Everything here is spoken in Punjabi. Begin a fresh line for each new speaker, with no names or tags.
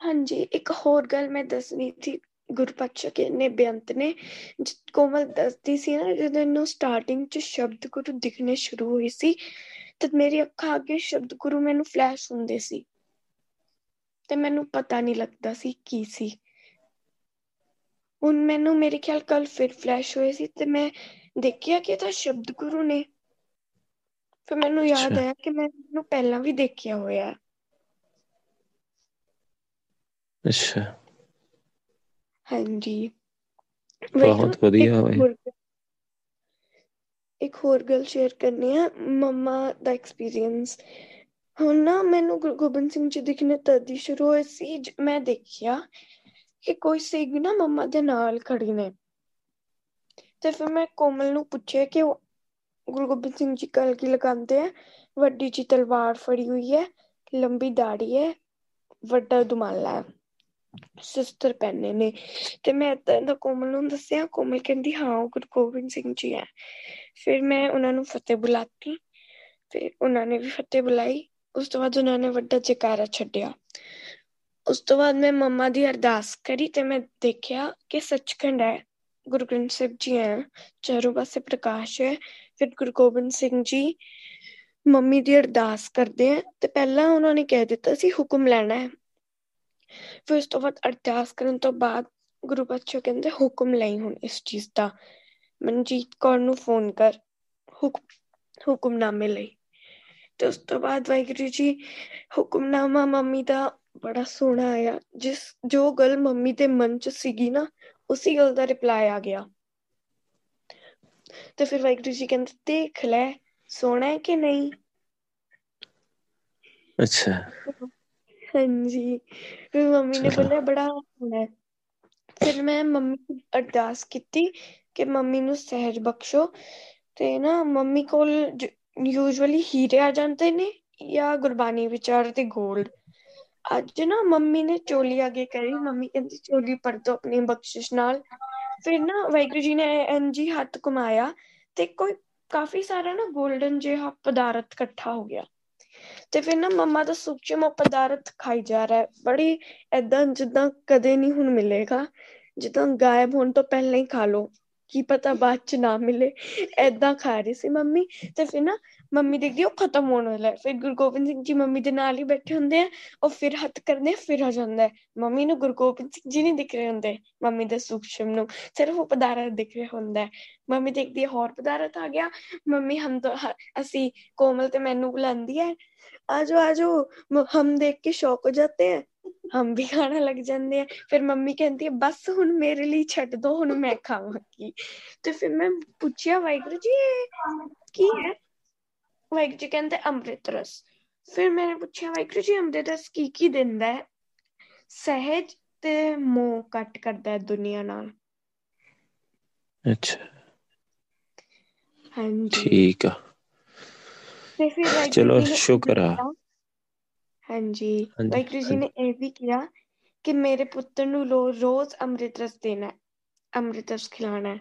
ਹਾਂਜੀ ਇੱਕ ਹੋਰ ਗੱਲ ਮੈਂ ਦੱਸਣੀ ਸੀ ਗੁਰਪਚਕ ਨੇ ਬੇਅੰਤ ਨੇ ਕੋਮਲ ਦੱਸਦੀ ਸੀ ਨਾ ਜਦੋਂ ਇਹਨੂੰ ਸਟਾਰਟਿੰਗ ਚ ਸ਼ਬਦ ਗੁਰੂ ਦਿਖਣੇ ਸ਼ੁਰੂ ਹੋਏ ਸੀ ਤਦ ਮੇਰੀ ਅੱਖਾਂ ਅੱਗੇ ਸ਼ਬਦ ਗੁਰੂ ਮੈਨੂੰ ਫਲੈਸ਼ ਹੁੰਦੇ ਸੀ। ਤੇ ਮੈਨੂੰ ਪਤਾ ਨਹੀਂ ਲੱਗਦਾ ਸੀ ਕੀ ਸੀ। ਹੁਣ ਮੈਨੂੰ ਮੇਰੇ ਖਿਆਲ ਕੱਲ ਫਿਰ ਫਲੈਸ਼ ਹੋਏ ਸੀ ਤੇ ਮੈਂ ਦੇਖਿਆ ਕਿ ਇਹ ਤਾਂ ਸ਼ਬਦ ਗੁਰੂ ਨੇ। ਫਿਰ ਮੈਨੂੰ ਯਾਦ ਆਇਆ ਕਿ ਮੈਂ ਇਹਨੂੰ ਪਹਿਲਾਂ ਵੀ ਦੇਖਿਆ ਹੋਇਆ। ਹੈ
ਅੱਛਾ।
ਹਾਂਜੀ।
ਬਹੁਤ ਵਧੀਆ ਹੋਏ
ਇੱਕ ਹੋਰ ਗੱਲ ਸ਼ੇਅਰ ਕਰਨੀ ਆ ਮੰਮਾ ਦਾ ਐਕਸਪੀਰੀਅੰਸ ਹੁਣ ਨਾ ਮੈਨੂੰ ਗੁਰੂ ਗੋਬਿੰਦ ਸਿੰਘ ਜੀ ਦਿਖਣੇ ਤਦ ਹੀ ਸ਼ੁਰੂ ਹੋਏ ਸੀ ਮੈਂ ਦੇਖਿਆ ਕਿ ਕੋਈ ਸਿੰਘ ਨਾ ਮੰਮਾ ਦੇ ਨਾਲ ਖੜੀ ਨੇ। ਤੇ ਫਿਰ ਮੈਂ ਕੋਮਲ ਨੂੰ ਪੁੱਛਿਆ ਕਿ ਗੁਰੂ ਗੋਬਿੰਦ ਸਿੰਘ ਜੀ ਕਲਗੀ ਲਗਾਉਂਦੇ ਆ? ਵੱਡੀ ਜੀ ਤਲਵਾਰ ਫੜੀ ਹੋਈ ਹੈ ਲੰਬੀ ਦਾੜੀ ਹੈ ਵੱਡਾ ਦੁਮਾਲਾ ਹੈ। ਸ਼ਸਤਰ ਪਹਿਨੇ ਨੇ। ਤੇ ਮੈਂ ਏਦਾਂ ਦਾ ਕੋਮਲ ਨੂੰ ਦੱਸਿਆ, ਕੋਮਲ ਕਹਿੰਦੀ, ਹਾਂ, ਉਹ ਗੁਰੂ ਗੋਬਿੰਦ ਸਿੰਘ ਜੀ ਹੈ। ਫਿਰ ਮੈਂ ਉਹਨਾਂ ਨੂੰ ਫਤਿਹ ਬੁਲਾਤੀ। ਫਿਰ ਉਹਨਾਂ ਨੇ ਵੀ ਫਤਿਹ ਬੁਲਾਈ। ਉਸ ਤੋਂ ਬਾਅਦ ਉਹਨਾਂ ਨੇ ਵੱਡਾ ਜੈਕਾਰਾ ਛੱਡਿਆ। ਉਸ ਤੋਂ ਬਾਅਦ ਮੈਂ ਮੰਮਾ ਦੀ ਅਰਦਾਸ ਕਰੀ ਤੇ ਮੈਂ ਦੇਖਿਆ ਕਿ ਸੱਚਖੰਡ ਹੈ। ਗੁਰੂ ਗ੍ਰੰਥ ਸਾਹਿਬ ਜੀ ਹੈ, ਚਾਰੋਂ ਪਾਸੇ ਪ੍ਰਕਾਸ਼ ਹੈ। ਫਿਰ ਗੁਰੂ ਗੋਬਿੰਦ ਸਿੰਘ ਜੀ ਮੰਮੀ ਦੀ ਅਰਦਾਸ ਕਰਦੇ ਆ ਤੇ ਪਹਿਲਾਂ ਉਹਨਾਂ ਨੇ ਕਹਿ ਦਿੱਤਾ ਸੀ, ਹੁਕਮ ਲੈਣਾ ਹੈ। ਫਿਰ ਉਸ ਤੋਂ ਬਾਅਦ ਅਰਦਾਸ ਕਰਨ ਤੋਂ ਬਾਅਦ ਗੁਰੂ ਪਾਤਸ਼ਾਹ ਕਹਿੰਦੇ ਹੁਕਮ ਲਈ ਹੁਣ ਇਸ ਚੀਜ਼ ਦਾ ਮਨਜੀਤ ਕੌਰ ਨੂੰ ਫੋਨ ਕਰ ਹੁਕ ਹੁਕਮਨਾਮੇ ਲਈ ਤੇ ਉਸ ਤੋਂ ਬਾਅਦ ਵਾਹਿਗੁਰੂ ਜੀ ਹੁਕਮਨਾਮਾ ਮੰਮੀ ਦਾ ਬੜਾ ਸੋਹਣਾ ਆਇਆ ਜਿਸ ਜੋ ਗੱਲ ਮੰਮੀ ਦੇ ਮਨ ਚ ਸੀਗੀ ਨਾ ਉਸੇ ਗੱਲ ਦਾ ਰਿਪਲਾਈ ਆ ਗਿਆ ਤੇ ਫਿਰ ਵਾਹਿਗੁਰੂ ਜੀ ਕਹਿੰਦੇ ਦੇਖ ਲੈ ਸੋਹਣਾ ਹੈ ਕਿ ਨਹੀਂ
ਅੱਛਾ
ਹਾਂਜੀ। ਫਿਰ ਮੰਮੀ ਨੇ ਬੋਲਿਆ ਬੜਾ ਸੋਹਣਾ ਹੈ। ਫਿਰ ਮੈਂ ਮੰਮੀ ਨੂੰ ਅਰਦਾਸ ਕੀਤੀ ਕਿ ਮੰਮੀ ਨੂੰ ਸਹਿਜ ਬਖਸ਼ੋ। ਤੇ ਨਾ ਮੰਮੀ ਕੋਲ ਯੂਜੂਅਲੀ ਹੀਰੇ ਆ ਜਾਂਦੇ ਨੇ ਜਾਂ ਗੁਰਬਾਣੀ ਵਿਚਾਰ ਤੇ ਗੋਲਡ ਅੱਜ ਨਾ ਮੰਮੀ ਨੇ ਚੋਲੀ ਅੱਗੇ ਕਰੀ ਮੰਮੀ ਕਹਿੰਦੀ ਚੋਲੀ ਦੋ ਆਪਣੀ ਬਖਸ਼ਿਸ਼ ਨਾਲ। ਫਿਰ ਨਾ ਵਾਹਿਗੁਰੂ ਜੀ ਨੇ ਹੀ ਹੱਥ ਘੁਮਾਇਆ ਤੇ ਕੋਈ ਕਾਫੀ ਸਾਰਾ ਨਾ 골ਡਨ ਜਿਹਾ ਪਦਾਰਥ ਇਕੱਠਾ ਹੋ ਗਿਆ। ਤੇ ਫਿਰ ਨਾ ਮੰਮਾ ਦਾ ਸੂਖਸ਼ਮ ਉਹ ਪਦਾਰਥ ਖਾਈ ਜਾ ਰਿਹਾ ਹੈ। ਬੜੀ ਏਦਾਂ ਜਿੱਦਾਂ ਕਦੇ ਨਹੀਂ ਹੁਣ ਮਿਲੇਗਾ। ਜਿੱਦਾਂ ਗਾਇਬ ਹੋਣ ਤੋਂ ਪਹਿਲਾਂ ਹੀ ਖਾ ਲੋ ਕੀ ਪਤਾ ਬਾਅਦ ਚ ਨਾ ਮਿਲੇ। ਐਦਾਂ ਖਾ ਰਹੀ ਸੀ ਮੰਮੀ ਤੇ ਫਿਰ ਨਾ ਮੰਮੀ ਦੇਖਦੀ ਉਹ ਖਤਮ ਹੋਣ ਵਾਲਾ ਫਿਰ ਗੁਰੂ ਗੋਬਿੰਦ ਸਿੰਘ ਜੀ ਮੰਮੀ ਦੇ ਨਾਲ ਹੀ ਬੈਠੇ ਹੁੰਦੇ ਆ, ਉਹ ਫਿਰ ਹੱਥ ਕਰਦੇ ਫਿਰ ਆ ਜਾਂਦਾ ਹੈ। ਮੰਮੀ ਨੂੰ ਗੁਰੂ ਗੋਬਿੰਦ ਸਿੰਘ ਜੀ ਨਹੀਂ ਦਿਖ ਰਹੇ ਹੁੰਦੇ, ਮੰਮੀ ਦੇ ਸੂਖਸ਼ਮ ਨੂੰ। ਸਿਰਫ ਉਹ ਪਦਾਰਥ ਦਿਖ ਰਿਹਾ ਹੁੰਦਾ ਹੈ। ਮੰਮੀ ਦੇਖਦੀ ਹੈ ਹੋਰ ਪਦਾਰਥ ਆ ਗਿਆ। ਮੰਮੀ ਹਮ ਤਾਂ ਅਸੀਂ ਕੋਮਲ ਤੇ ਮੈਨੂੰ ਬੁਲਾਉਂਦੀ ਹੈ। ਆਜੋ ਆਜੋ ਹਮ ਦੇਖ ਕੇ ਸ਼ੌਕ ਹੋ ਜਾਂਦੇ ਹੈ ਹਮ ਵੀ ਖਾਣਾ ਲੱਗ ਜਾਂਦੇ ਆ। ਫਿਰ ਮੰਮੀ ਕਹਿੰਦੀ ਹੈ ਬਸ ਹੁਣ ਮੇਰੇ ਲਈ ਛੱਡ ਦੋ ਹੁਣ ਮੈਂ ਖਾਵਾਂਗੀ। ਤੇ ਫਿਰ ਮੈਂ ਪੁੱਛਿਆ ਵਾਹਿਗੁਰੂ ਜੀ ਕੀ ਹੈ? ਵਾਹਿਗੁਰੂ ਜੀ ਕਹਿੰਦੇ ਅੰਮ੍ਰਿਤ ਰਸ। ਫਿਰ ਮੈਂ ਪੁੱਛਿਆ ਵਾਹਿਗੁਰੂ ਜੀ ਅੰਮ੍ਰਿਤ ਰਸ ਕੀ ਕੀ ਦਿੰਦਾ ਹੈ? ਸਹਿਜ ਤੇ ਮੋਹ ਕੱਟ ਕਰਦਾ ਹੈ ਦੁਨੀਆ ਨਾਲ।
ਅੱਛਾ।
ਹਾਂਜੀ।
ਠੀਕ ਆ।
ਤੇ ਫਿਰ ਵਾਹਿਗੁਰੂ
ਚਲੋ
ਜੀ ਨੇ
ਸ਼ੁਕਰ ਆ।
ਦਿੱਤਾ। ਹਾਂਜੀ।
ਹਾਂਜੀ
ਵਾਹਿਗੁਰੂ ਜੀ
ਹਾਂਜੀ।
ਨੇ ਇਹ ਵੀ ਕਿਹਾ ਕਿ ਮੇਰੇ ਪੁੱਤਰ ਨੂੰ ਲੋ- ਰੋਜ਼ ਅੰਮ੍ਰਿਤ ਰਸ ਦੇਣਾ ਹੈ। ਅੰਮ੍ਰਿਤ ਰਸ ਖਿਲਾਣਾ ਹੈ।